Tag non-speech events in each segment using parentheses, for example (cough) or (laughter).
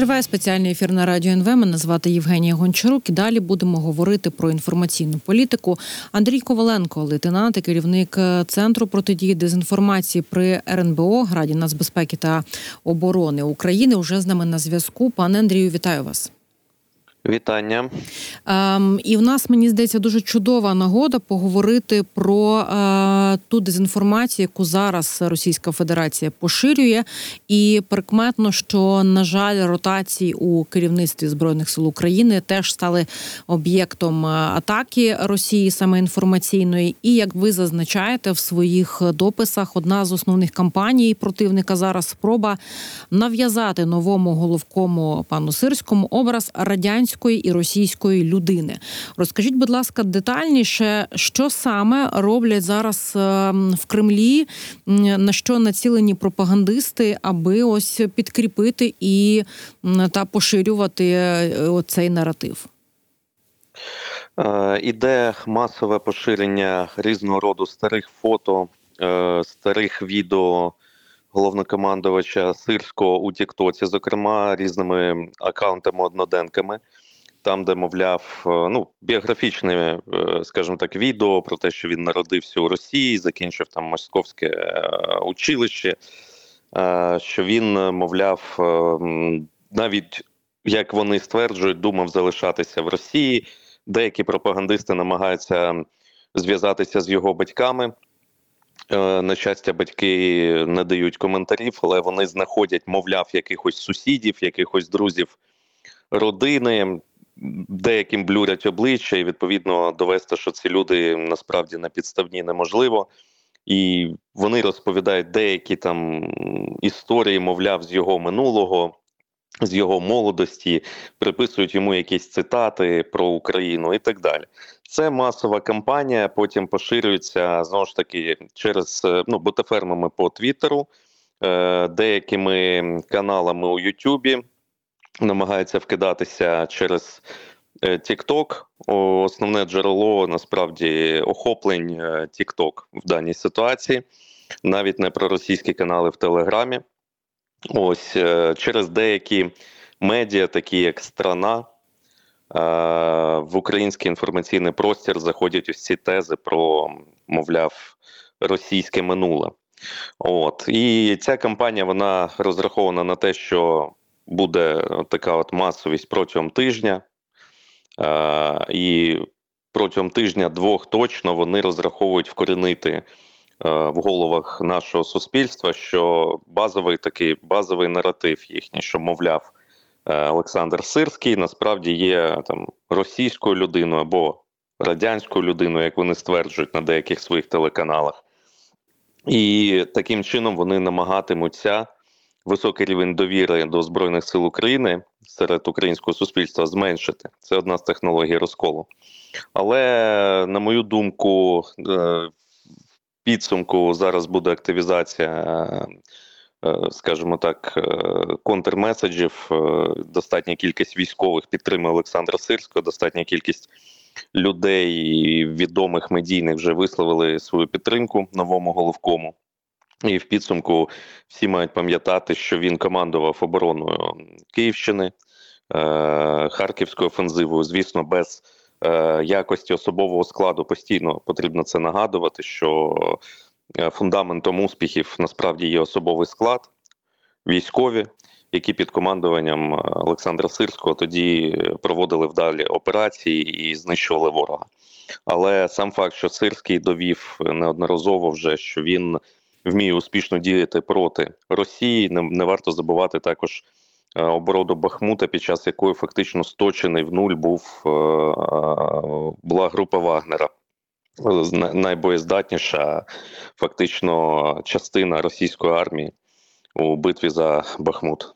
Триває спеціальний ефір на радіо НВ. Мене звати Євгенія Гончарук. І далі будемо говорити про інформаційну політику. Андрій Коваленко, лейтенант і керівник центру протидії дезінформації при РНБО Раді нацбезпеки та оборони України. Уже з нами на зв'язку. Пане Андрію, вітаю вас. Вітання Ем, і в нас мені здається дуже чудова нагода поговорити про е, ту дезінформацію, яку зараз Російська Федерація поширює, і прикметно, що на жаль, ротації у керівництві збройних сил України теж стали об'єктом атаки Росії, саме інформаційної. І як ви зазначаєте в своїх дописах, одна з основних кампаній противника зараз спроба нав'язати новому головкому пану Сирському образ радянського української і російської людини. Розкажіть, будь ласка, детальніше, що саме роблять зараз ем, в Кремлі, на що націлені пропагандисти, аби ось підкріпити і та поширювати е, цей наратив? Е, іде масове поширення різного роду старих фото, е, старих відео головнокомандувача Сирського у Тіктоці, зокрема різними аккаунтами одноденками там, де мовляв, е, ну біографічне, е, скажімо так, відео про те, що він народився у Росії, закінчив там московське е, училище, що він, мовляв, навіть як вони стверджують, думав залишатися в Росії. Деякі пропагандисти намагаються зв'язатися з його батьками. На щастя, батьки не дають коментарів, але вони знаходять, мовляв, якихось сусідів, якихось друзів родини деяким блюрять обличчя, і відповідно довести, що ці люди насправді на підставні неможливо. І вони розповідають деякі там історії, мовляв, з його минулого, з його молодості, приписують йому якісь цитати про Україну і так далі. Це масова кампанія. Потім поширюється знову ж таки через ну ботафермами по Твіттеру, е, деякими каналами у Ютубі намагається вкидатися через е, TikTok. Основне джерело насправді охоплень е, TikTok в даній ситуації, навіть не про російські канали в Телеграмі. Ось е, через деякі медіа, такі як страна. В український інформаційний простір заходять ось ці тези про, мовляв, російське минуле. От і ця кампанія вона розрахована на те, що буде така от масовість протягом тижня, е, і протягом тижня-двох точно вони розраховують вкорінити е, в головах нашого суспільства, що базовий такий базовий наратив їхній, що мовляв, е, Олександр Сирський насправді є там російською людиною або радянською людиною, як вони стверджують на деяких своїх телеканалах. І таким чином вони намагатимуться високий рівень довіри до збройних сил України серед українського суспільства зменшити. Це одна з технологій розколу. Але на мою думку, е, в підсумку зараз буде активізація. Е, скажімо так, е, контрмеседжів, достатня кількість військових підтримує Олександра Сирського, достатня кількість людей відомих медійних вже висловили свою підтримку новому головкому. І в підсумку всі мають пам'ятати, що він командував обороною Київщини, е, Харківською офензивою. Звісно, без е, якості особового складу постійно потрібно це нагадувати, що е, фундаментом успіхів насправді є особовий склад, військові, які під командуванням Олександра Сирського тоді проводили вдалі операції і знищували ворога. Але сам факт, що Сирський довів неодноразово вже, що він вміє успішно діяти проти Росії. Не, не варто забувати також е, оборону Бахмута, під час якої фактично сточений в нуль був е, е, була група Вагнера. Найбоєздатніша фактично частина російської армії у битві за Бахмут.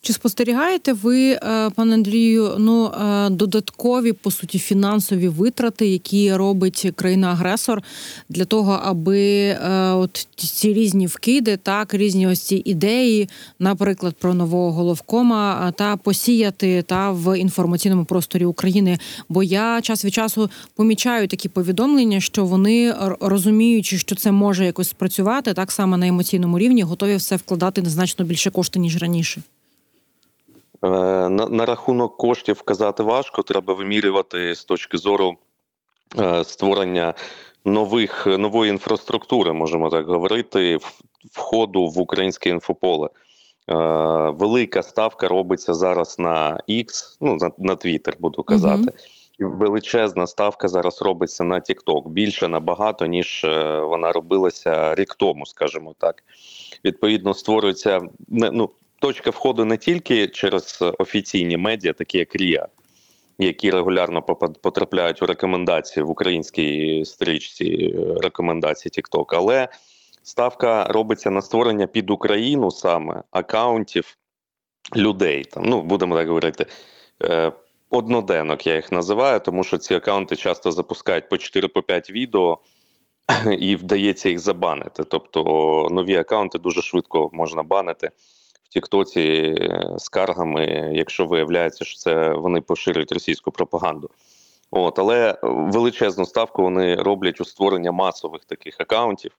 Чи спостерігаєте ви, е, пане Андрію, ну е, додаткові по суті фінансові витрати, які робить країна-агресор для того, аби е, от ці різні вкиди, так різні ось ці ідеї, наприклад, про нового головкома, та посіяти та в інформаційному просторі України? Бо я час від часу помічаю такі повідомлення, що вони розуміючи, що це може якось спрацювати, так само на емоційному рівні, готові все вкладати незначно більше кошти ніж раніше. На, на рахунок коштів казати важко, треба вимірювати з точки зору е, створення нових нової інфраструктури, можемо так говорити, входу в українське інфополе. Е, велика ставка робиться зараз на X, ну на, на Twitter, буду казати. І величезна ставка зараз робиться на TikTok. Більше набагато, ніж е, вона робилася рік тому, скажімо так. Відповідно, створюється ну, точка входу не тільки через офіційні медіа, такі як Рія, які регулярно потрапляють у рекомендації в українській стрічці е, рекомендації TikTok, але ставка робиться на створення під Україну саме акаунтів людей. Там ну будемо так говорити. Е, одноденок я їх називаю, тому що ці акаунти часто запускають по 4-5 відео (clears throat) і вдається їх забанити. Тобто нові акаунти дуже швидко можна банити Тіктоці е, скаргами, якщо виявляється, що це вони поширюють російську пропаганду. От, Але величезну ставку вони роблять у створення масових таких акаунтів,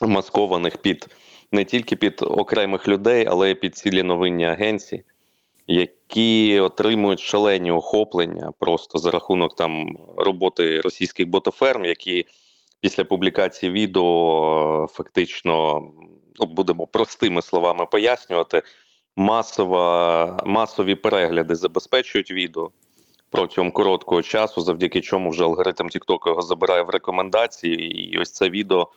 маскованих під не тільки під окремих людей, але й під цілі новинні агенції, які отримують шалені охоплення просто за рахунок там роботи російських ботоферм, які після публікації відео фактично ну, будемо простими словами пояснювати, масова, масові перегляди забезпечують відео протягом короткого часу, завдяки чому вже алгоритм TikTok його забирає в рекомендації, і ось це відео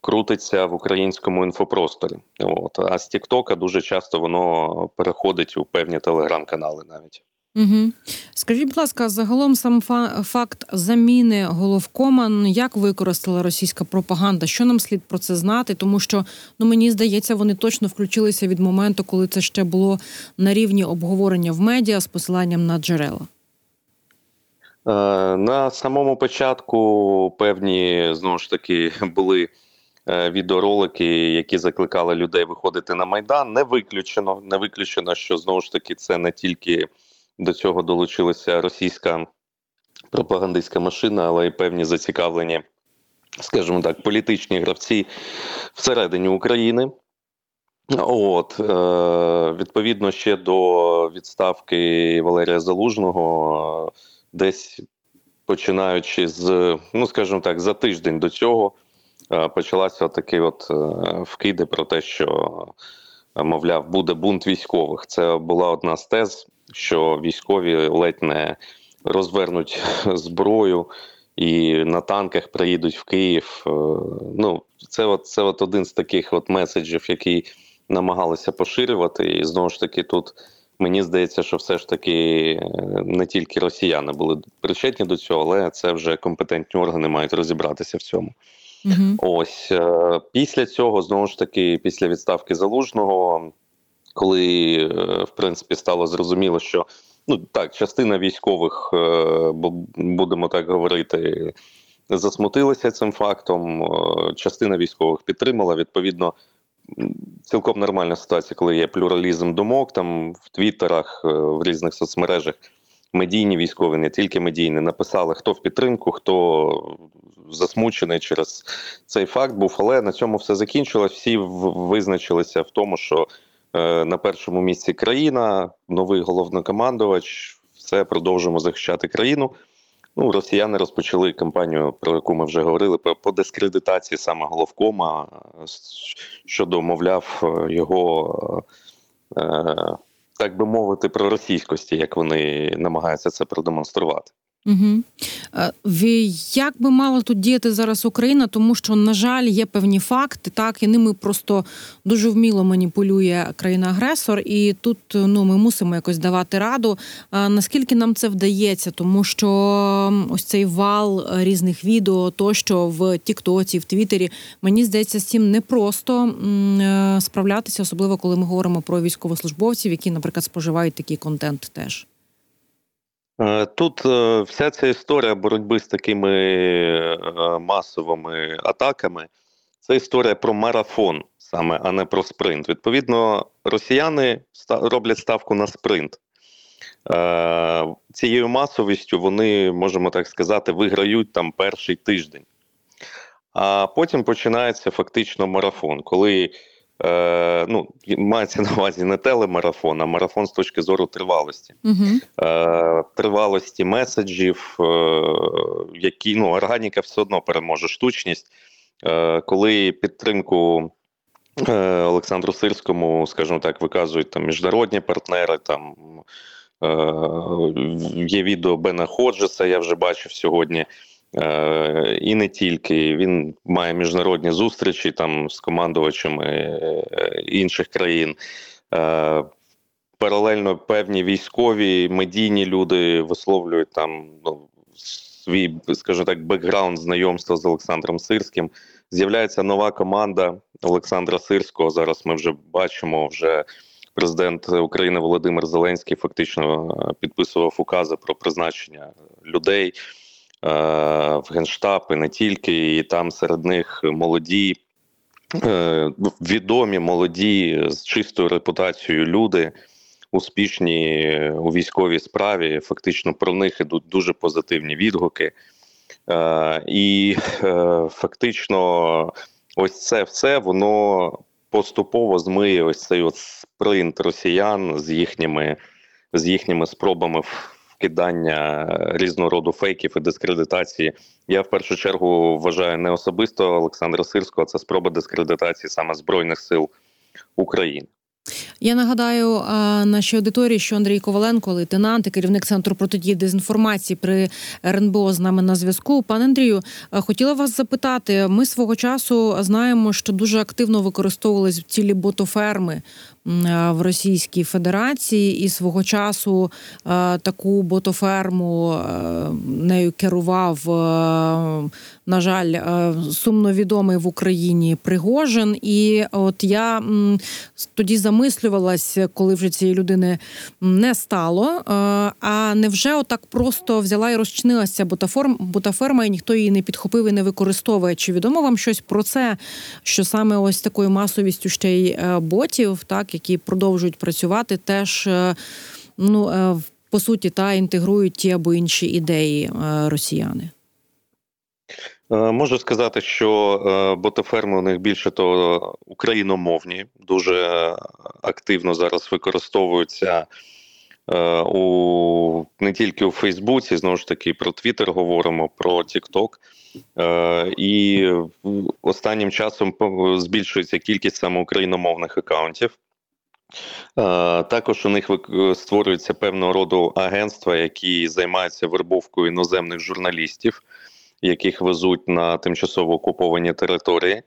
крутиться в українському інфопросторі. От а з TikTok дуже часто воно переходить у певні телеграм-канали навіть. Угу. Скажіть, будь ласка, загалом сам факт заміни головкома, як використала російська пропаганда? Що нам слід про це знати? Тому що ну мені здається, вони точно включилися від моменту, коли це ще було на рівні обговорення в медіа з посиланням на джерела. Е, на самому початку певні знову ж таки (laughs) були е, відеоролики, які закликали людей виходити на майдан. Не виключено, не виключено, що знову ж таки це не тільки до цього долучилася російська пропагандистська машина, але й певні зацікавлені, скажімо так, політичні гравці всередині України. От е, відповідно ще до відставки Валерія Залужного, десь починаючи з, ну скажімо так, за тиждень до цього е, почалася такі от е, вкиди про те, що мовляв буде бунт військових. Це була одна з тез, що військові ледь не розвернуть зброю і на танках приїдуть в Київ. Е, ну, це от це от один з таких от меседжів, який намагалися поширювати. І знову ж таки, тут мені здається, що все ж таки е, не тільки росіяни були причетні до цього, але це вже компетентні органи мають розібратися в цьому. Угу. Ось е, після цього знову ж таки, після відставки залужного коли е, в принципі стало зрозуміло, що ну так, частина військових, е, будемо так говорити, засмутилася цим фактом. Е, частина військових підтримала. Відповідно, цілком нормальна ситуація, коли є плюралізм думок там в Твіттерах, в різних соцмережах. Медійні військові, не тільки медійні, написали, хто в підтримку, хто засмучений через цей факт був. Але на цьому все закінчилось. Всі визначилися в тому, що на першому місці країна, новий головнокомандувач. Все продовжуємо захищати країну. Ну, росіяни розпочали кампанію, про яку ми вже говорили, по дискредитації саме головкома щодо, мовляв, його, е, так би мовити, про російськості, як вони намагаються це продемонструвати. Угу. Як би мала тут діяти зараз Україна, тому що, на жаль, є певні факти, так і ними просто дуже вміло маніпулює країна-агресор, і тут ну ми мусимо якось давати раду. А, наскільки нам це вдається, тому що ось цей вал різних відео, тощо в Тіктоці, в Твіттері, мені здається, з цим непросто е, справлятися, особливо коли ми говоримо про військовослужбовців, які, наприклад, споживають такий контент теж. Е, тут е, вся ця історія боротьби з такими е, масовими атаками це історія про марафон саме, а не про спринт. Відповідно, росіяни роблять ставку на спринт. Цією масовістю вони, можемо так сказати, виграють там перший тиждень. А потім починається фактично марафон, коли Е, ну, мається на увазі не телемарафон, а марафон з точки зору тривалості. Угу. Е, Тривалості меседжів, е, які ну, органіка все одно переможе штучність. Е, Коли підтримку е, Олександру Сирському, скажімо так, виказують там міжнародні партнери, там е, є відео Бена Ходжеса, я вже бачив сьогодні. Е, і не тільки він має міжнародні зустрічі там з командувачами е, інших країн. Е, паралельно певні військові медійні люди висловлюють там ну, свій, скажімо так, бекграунд знайомства з Олександром Сирським. З'являється нова команда Олександра Сирського. Зараз ми вже бачимо. Вже президент України Володимир Зеленський фактично підписував укази про призначення людей в Генштаб і не тільки, і там серед них молоді, е, відомі, молоді з чистою репутацією люди, успішні у військовій справі. Фактично про них ідуть дуже позитивні відгуки. Е, і е, фактично, ось це все воно поступово змиє ось цей от спринт росіян з їхніми з їхніми спробами вкидання різного роду фейків і дискредитації. Я в першу чергу вважаю не особисто Олександра Сирського, це спроба дискредитації саме збройних сил України. Я нагадаю нашій аудиторії, що Андрій Коваленко, лейтенант і керівник центру протидії дезінформації при РНБО з нами на зв'язку. Пане Андрію, хотіла вас запитати. Ми свого часу знаємо, що дуже активно використовувались цілі ботоферми в Російській Федерації, і свого часу таку ботоферму нею керував, на жаль, сумно відомий в Україні Пригожин. І от я тоді замислювалась, коли вже цієї людини не стало. А невже отак просто взяла і розчинилася ботаферма, і ніхто її не підхопив і не використовує? Чи відомо вам щось про це? Що саме ось такою масовістю ще й е, ботів, так які продовжують працювати, теж е, ну е, по суті та інтегрують ті або інші ідеї росіяни? Можу сказати, що ботоферми у них більше то україномовні, дуже активно зараз використовуються у не тільки у Фейсбуці, знову ж таки про Твіттер говоримо, про Тікток. І останнім часом збільшується кількість саме україномовних аккаунтів. Також у них створюються певного роду агентства, які займаються вербовкою іноземних журналістів, яких везуть на тимчасово окуповані території,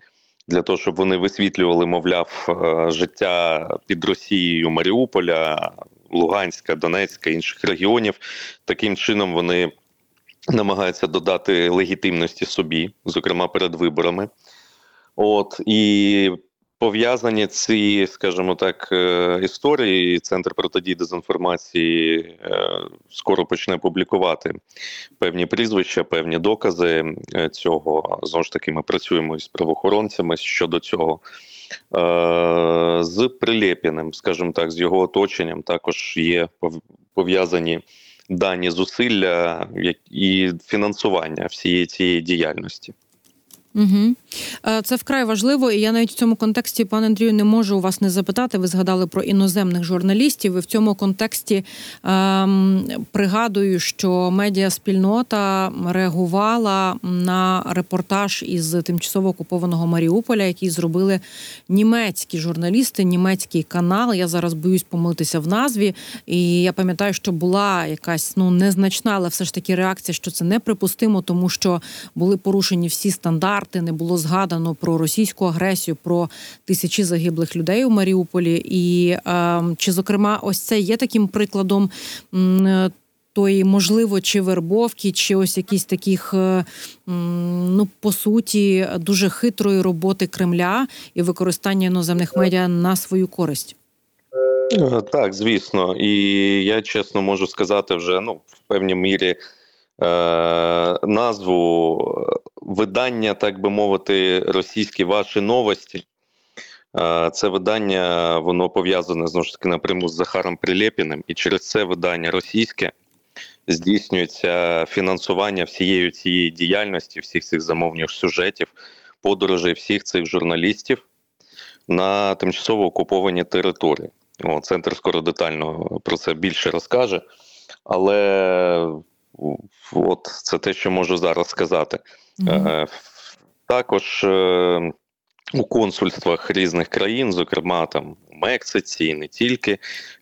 для того, щоб вони висвітлювали, мовляв, е, життя під Росією Маріуполя, Луганська, Донецька інших регіонів. Таким чином вони намагаються додати легітимності собі, зокрема перед виборами. От і пов'язані ці, скажімо так, е, історії. Центр протидії дезінформації е, скоро почне публікувати певні прізвища, певні докази е, цього. Знову ж таки, ми працюємо із правоохоронцями щодо цього. З Прилєпіним, скажімо так, з його оточенням також є пов'язані дані зусилля і фінансування всієї цієї діяльності. Угу. Це вкрай важливо, і я навіть в цьому контексті, пане Андрію, не можу у вас не запитати. Ви згадали про іноземних журналістів. І в цьому контексті ем, пригадую, що медіаспільнота реагувала на репортаж із тимчасово окупованого Маріуполя, який зробили німецькі журналісти, німецький канал. Я зараз боюсь помилитися в назві. І я пам'ятаю, що була якась ну незначна, але все ж таки реакція, що це неприпустимо, тому що були порушені всі стандарти карти не було згадано про російську агресію, про тисячі загиблих людей у Маріуполі. І е, чи, зокрема, ось це є таким прикладом. Тої, можливо, чи вербовки, чи ось якісь таких, е, ну по суті, дуже хитрої роботи Кремля і використання іноземних медіа на свою користь. Е, так, звісно, і я чесно можу сказати, вже ну в певній мірі Е, назву видання, так би мовити, російські ваші новості. Це видання, воно пов'язане знову ж таки напряму з Захаром Прилєпіним, і через це видання російське здійснюється фінансування всієї цієї діяльності, всіх цих замовних сюжетів, подорожей всіх цих журналістів. на тимчасово окуповані території. О, Центр скоро детально про це більше розкаже, але от це те, що можу зараз сказати. Mm-hmm. Також е, у консульствах різних країн, зокрема там Мексиці, і не тільки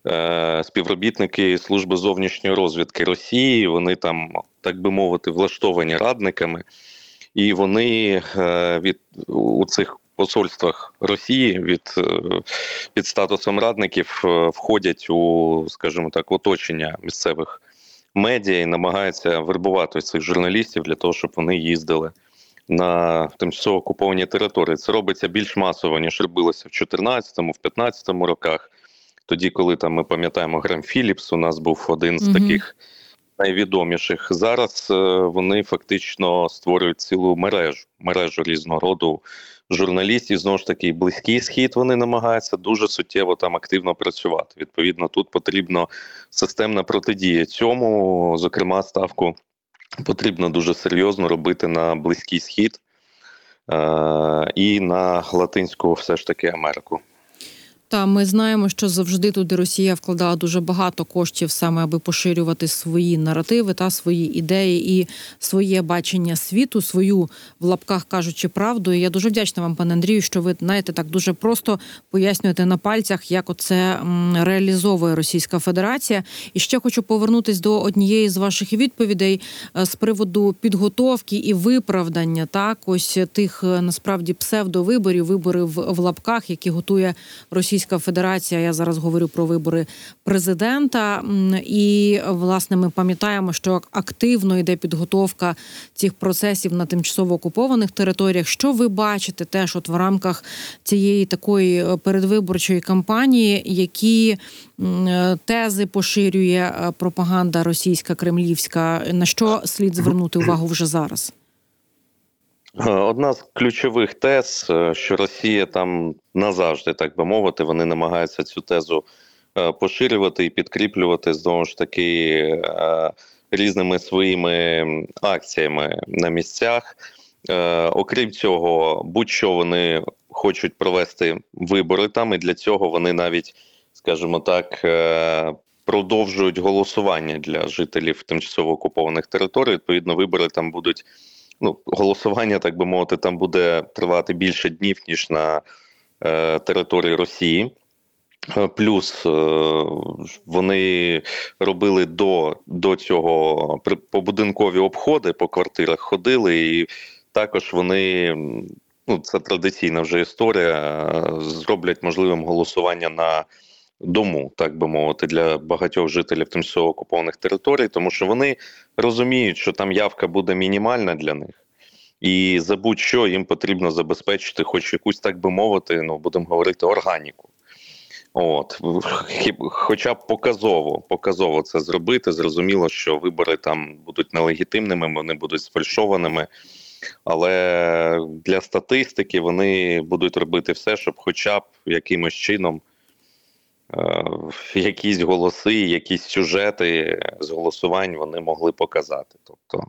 е, співробітники служби зовнішньої розвідки Росії, вони там, так би мовити, влаштовані радниками, і вони від у цих посольствах Росії від під статусом радників входять у, скажімо так, оточення місцевих медіа і намагаються вербувати цих журналістів для того, щоб вони їздили на тимчасово окуповані території. Це робиться більш масово ніж робилося в 2014-му, в 2015 роках. Тоді, коли там ми пам'ятаємо Грем Філіпс, у нас був один з mm-hmm. таких найвідоміших. Зараз е, вони фактично створюють цілу мережу мережу різного роду журналістів. Знову ж таки, близький схід вони намагаються дуже суттєво там активно працювати. Відповідно, тут потрібно системна протидія цьому, зокрема, ставку потрібно дуже серйозно робити на близький схід е- і на Латинську, все ж таки, Америку. Та ми знаємо, що завжди туди Росія вкладала дуже багато коштів саме аби поширювати свої наративи та свої ідеї і своє бачення світу, свою в лапках кажучи правду. І Я дуже вдячна вам, пане Андрію, що ви знаєте так дуже просто пояснюєте на пальцях, як оце реалізовує Російська Федерація. І ще хочу повернутись до однієї з ваших відповідей е, з приводу підготовки і виправдання так ось тих е, насправді псевдовиборів, виборів в лапках, які готує Російська. Російська Федерація. Я зараз говорю про вибори президента. І власне ми пам'ятаємо, що активно йде підготовка цих процесів на тимчасово окупованих територіях. Що ви бачите теж от в рамках цієї такої е, передвиборчої кампанії, які е, тези поширює е, пропаганда російська кремлівська? На що слід звернути увагу вже зараз? Е, одна з ключових тез, е, що Росія там назавжди, так би мовити, вони намагаються цю тезу е, поширювати і підкріплювати знову ж таки різними своїми акціями на місцях. Окрім цього, будь-що вони хочуть провести вибори там, і для цього вони навіть, скажімо так, продовжують голосування для жителів тимчасово окупованих територій. Відповідно, вибори там будуть ну, голосування, так би мовити, там буде тривати більше днів, ніж на е, території Росії. Е, плюс е, вони робили до до цього побудинкові обходи по квартирах ходили, і також вони ну це традиційна вже історія. Е, зроблять можливим голосування на дому, так би мовити, для багатьох жителів тимчасово окупованих територій, тому що вони розуміють, що там явка буде мінімальна для них. І за будь-що їм потрібно забезпечити, хоч якусь, так би мовити, ну будемо говорити, органіку. От, хоча б показово показово це зробити. Зрозуміло, що вибори там будуть нелегітимними, вони будуть сфальшованими, але для статистики вони будуть робити все, щоб, хоча б якимось чином якісь голоси, якісь сюжети з голосувань вони могли показати. Тобто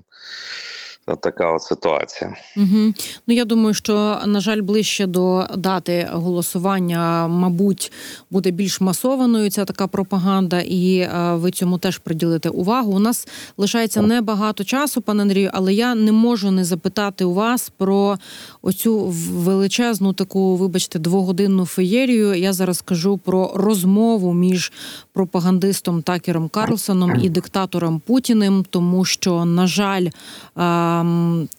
така от ситуація. Угу. Ну я думаю, що на жаль, ближче до дати голосування, мабуть, буде більш масованою ця така пропаганда, і е, ви цьому теж приділите увагу. У нас лишається небагато часу, пане Андрію, але я не можу не запитати у вас про оцю величезну таку, вибачте, двогодинну феєрію. Я зараз скажу про розмову між пропагандистом Такером Карлсоном і диктатором Путіним, тому що на жаль.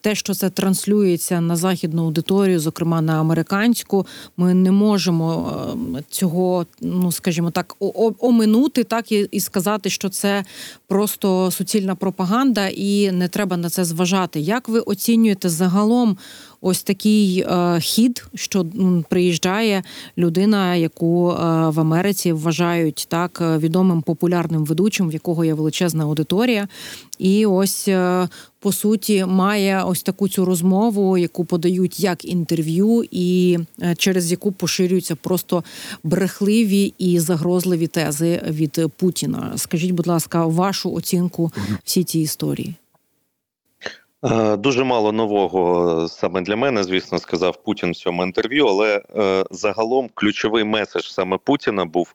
Те, що це транслюється на західну аудиторію, зокрема на американську, ми не можемо ем, цього, ну скажімо так, оминути, так і сказати, що це просто суцільна пропаганда, і не треба на це зважати. Як ви оцінюєте загалом? Ось такий е, хід, що приїжджає людина, яку е, в Америці вважають так е, відомим популярним ведучим, в якого є величезна аудиторія, і ось по суті має ось таку цю розмову, яку подають як інтерв'ю, і через яку поширюються просто брехливі і загрозливі тези від Путіна. Скажіть, будь ласка, вашу оцінку всій цій історії. Е, Дуже мало нового саме для мене, звісно, сказав Путін в цьому інтерв'ю. Але е, загалом ключовий меседж саме Путіна був,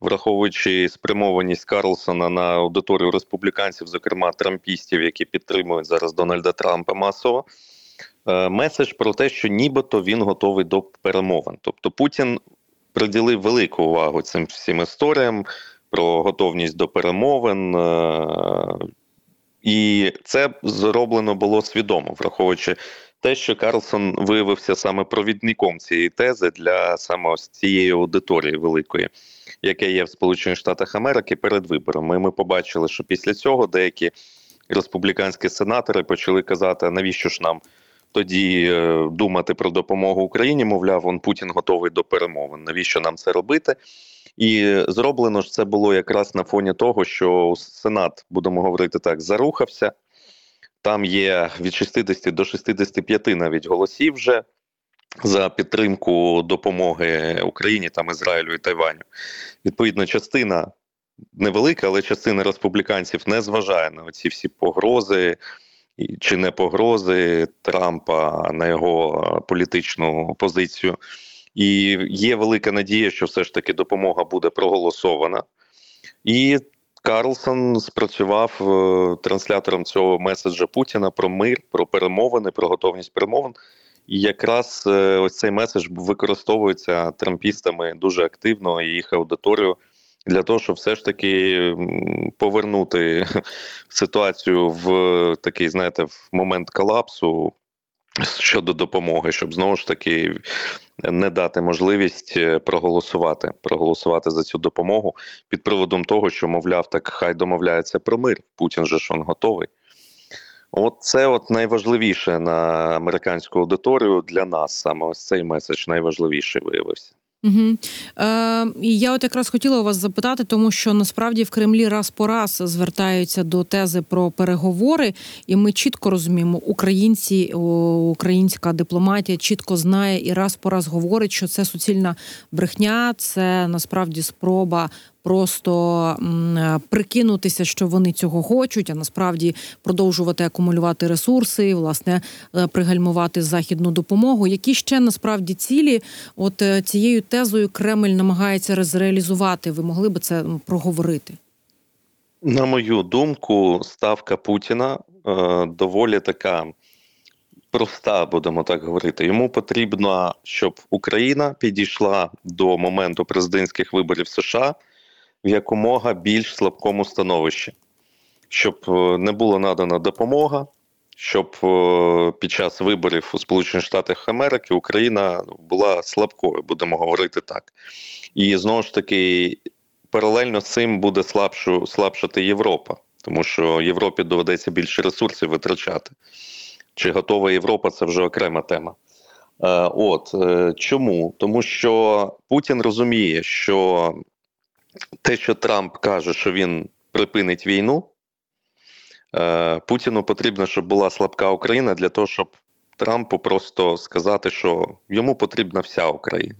враховуючи спрямованість Карлсона на аудиторію республіканців, зокрема трампістів, які підтримують зараз Дональда Трампа масово. е, Меседж про те, що нібито він готовий до перемовин. Тобто Путін приділив велику увагу цим всім історіям про готовність до перемовин. І це зроблено було свідомо, враховуючи те, що Карлсон виявився саме провідником цієї тези для саме цієї аудиторії великої, яка є в Сполучених Штатах Америки перед виборами. Ми побачили, що після цього деякі республіканські сенатори почали казати: навіщо ж нам тоді е, думати про допомогу Україні? Мовляв, он Путін готовий до перемовин. Навіщо нам це робити? І зроблено ж це було якраз на фоні того, що Сенат, будемо говорити так, зарухався. Там є від 60 до 65 навіть голосів вже за підтримку допомоги Україні, там Ізраїлю і Тайваню. Відповідно, частина невелика, але частина республіканців не зважає на ці всі погрози чи не погрози Трампа на його політичну позицію. І є велика надія, що все ж таки допомога буде проголосована. І Карлсон спрацював е, транслятором цього меседжа Путіна про мир, про перемовини, про готовність перемовин. І якраз е, ось цей меседж використовується трампістами дуже активно і їх аудиторію для того, щоб все ж таки повернути (laughs) ситуацію в такий, знаєте, в момент колапсу щодо допомоги, щоб знову ж таки не дати можливість е, проголосувати, проголосувати за цю допомогу під приводом того, що мовляв, так хай домовляється про мир. Путін же ж он готовий. От це от найважливіше на американську аудиторію для нас. Саме ось цей меседж найважливіший виявився. Угу. Е, я от якраз хотіла у вас запитати, тому що насправді в Кремлі раз по раз звертаються до тези про переговори, і ми чітко розуміємо, українці, українська дипломатія чітко знає і раз по раз говорить, що це суцільна брехня, це насправді спроба. Просто прикинутися, що вони цього хочуть, а насправді продовжувати акумулювати ресурси, власне, е, пригальмувати західну допомогу. Які ще насправді цілі, от е, цією тезою Кремль намагається розреалізувати? Ви могли би це проговорити? На мою думку, ставка Путіна е, доволі така проста, будемо так говорити. Йому потрібно, щоб Україна підійшла до моменту президентських виборів США в якомога більш слабкому становищі, щоб е, не була надана допомога, щоб е, під час виборів у Сполучених Штатах Америки Україна була слабкою, будемо говорити так. І знову ж таки, паралельно з цим буде слабшу, слабшати Європа, тому що Європі доведеться більше ресурсів витрачати. Чи готова Європа це вже окрема тема. Е, От чому? Тому що Путін розуміє, що те, що Трамп каже, що він припинить війну, е, Путіну потрібно, щоб була слабка Україна для того, щоб Трампу просто сказати, що йому потрібна вся Україна.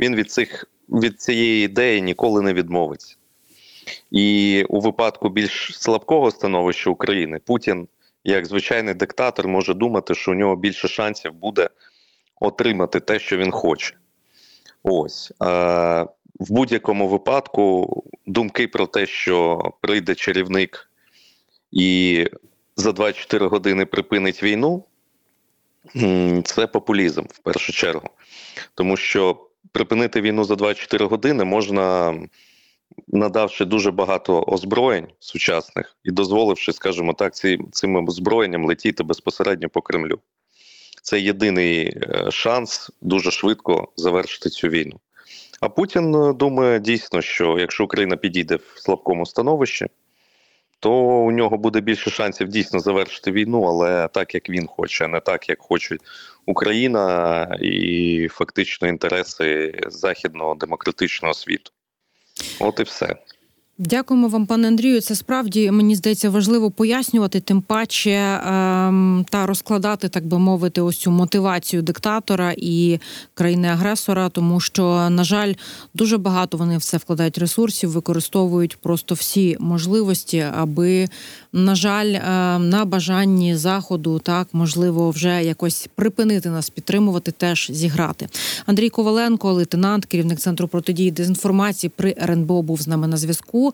Він від цих від цієї ідеї ніколи не відмовиться. І у випадку більш слабкого становища України Путін, як звичайний диктатор, може думати, що у нього більше шансів буде отримати те, що він хоче. Ось. В будь-якому випадку думки про те, що прийде чарівник і за 24 години припинить війну, це популізм в першу чергу. Тому що припинити війну за 24 години можна, надавши дуже багато озброєнь сучасних і дозволивши, скажімо так, цим озброєнням летіти безпосередньо по Кремлю. Це єдиний е, шанс дуже швидко завершити цю війну. А Путін е, думає дійсно, що якщо Україна підійде в слабкому становищі, то у нього буде більше шансів дійсно завершити війну, але так як він хоче, а не так, як хоче Україна і фактично інтереси західного демократичного світу. От і все. Дякуємо вам, пане Андрію. Це справді мені здається важливо пояснювати, тим паче ем, та розкладати, так би мовити, ось цю мотивацію диктатора і країни-агресора, тому що, на жаль, дуже багато вони в це вкладають ресурсів, використовують просто всі можливості, аби, на жаль, ем, на бажанні заходу так можливо вже якось припинити нас підтримувати, теж зіграти. Андрій Коваленко, лейтенант, керівник центру протидії дезінформації при РНБО, був з нами на зв'язку. où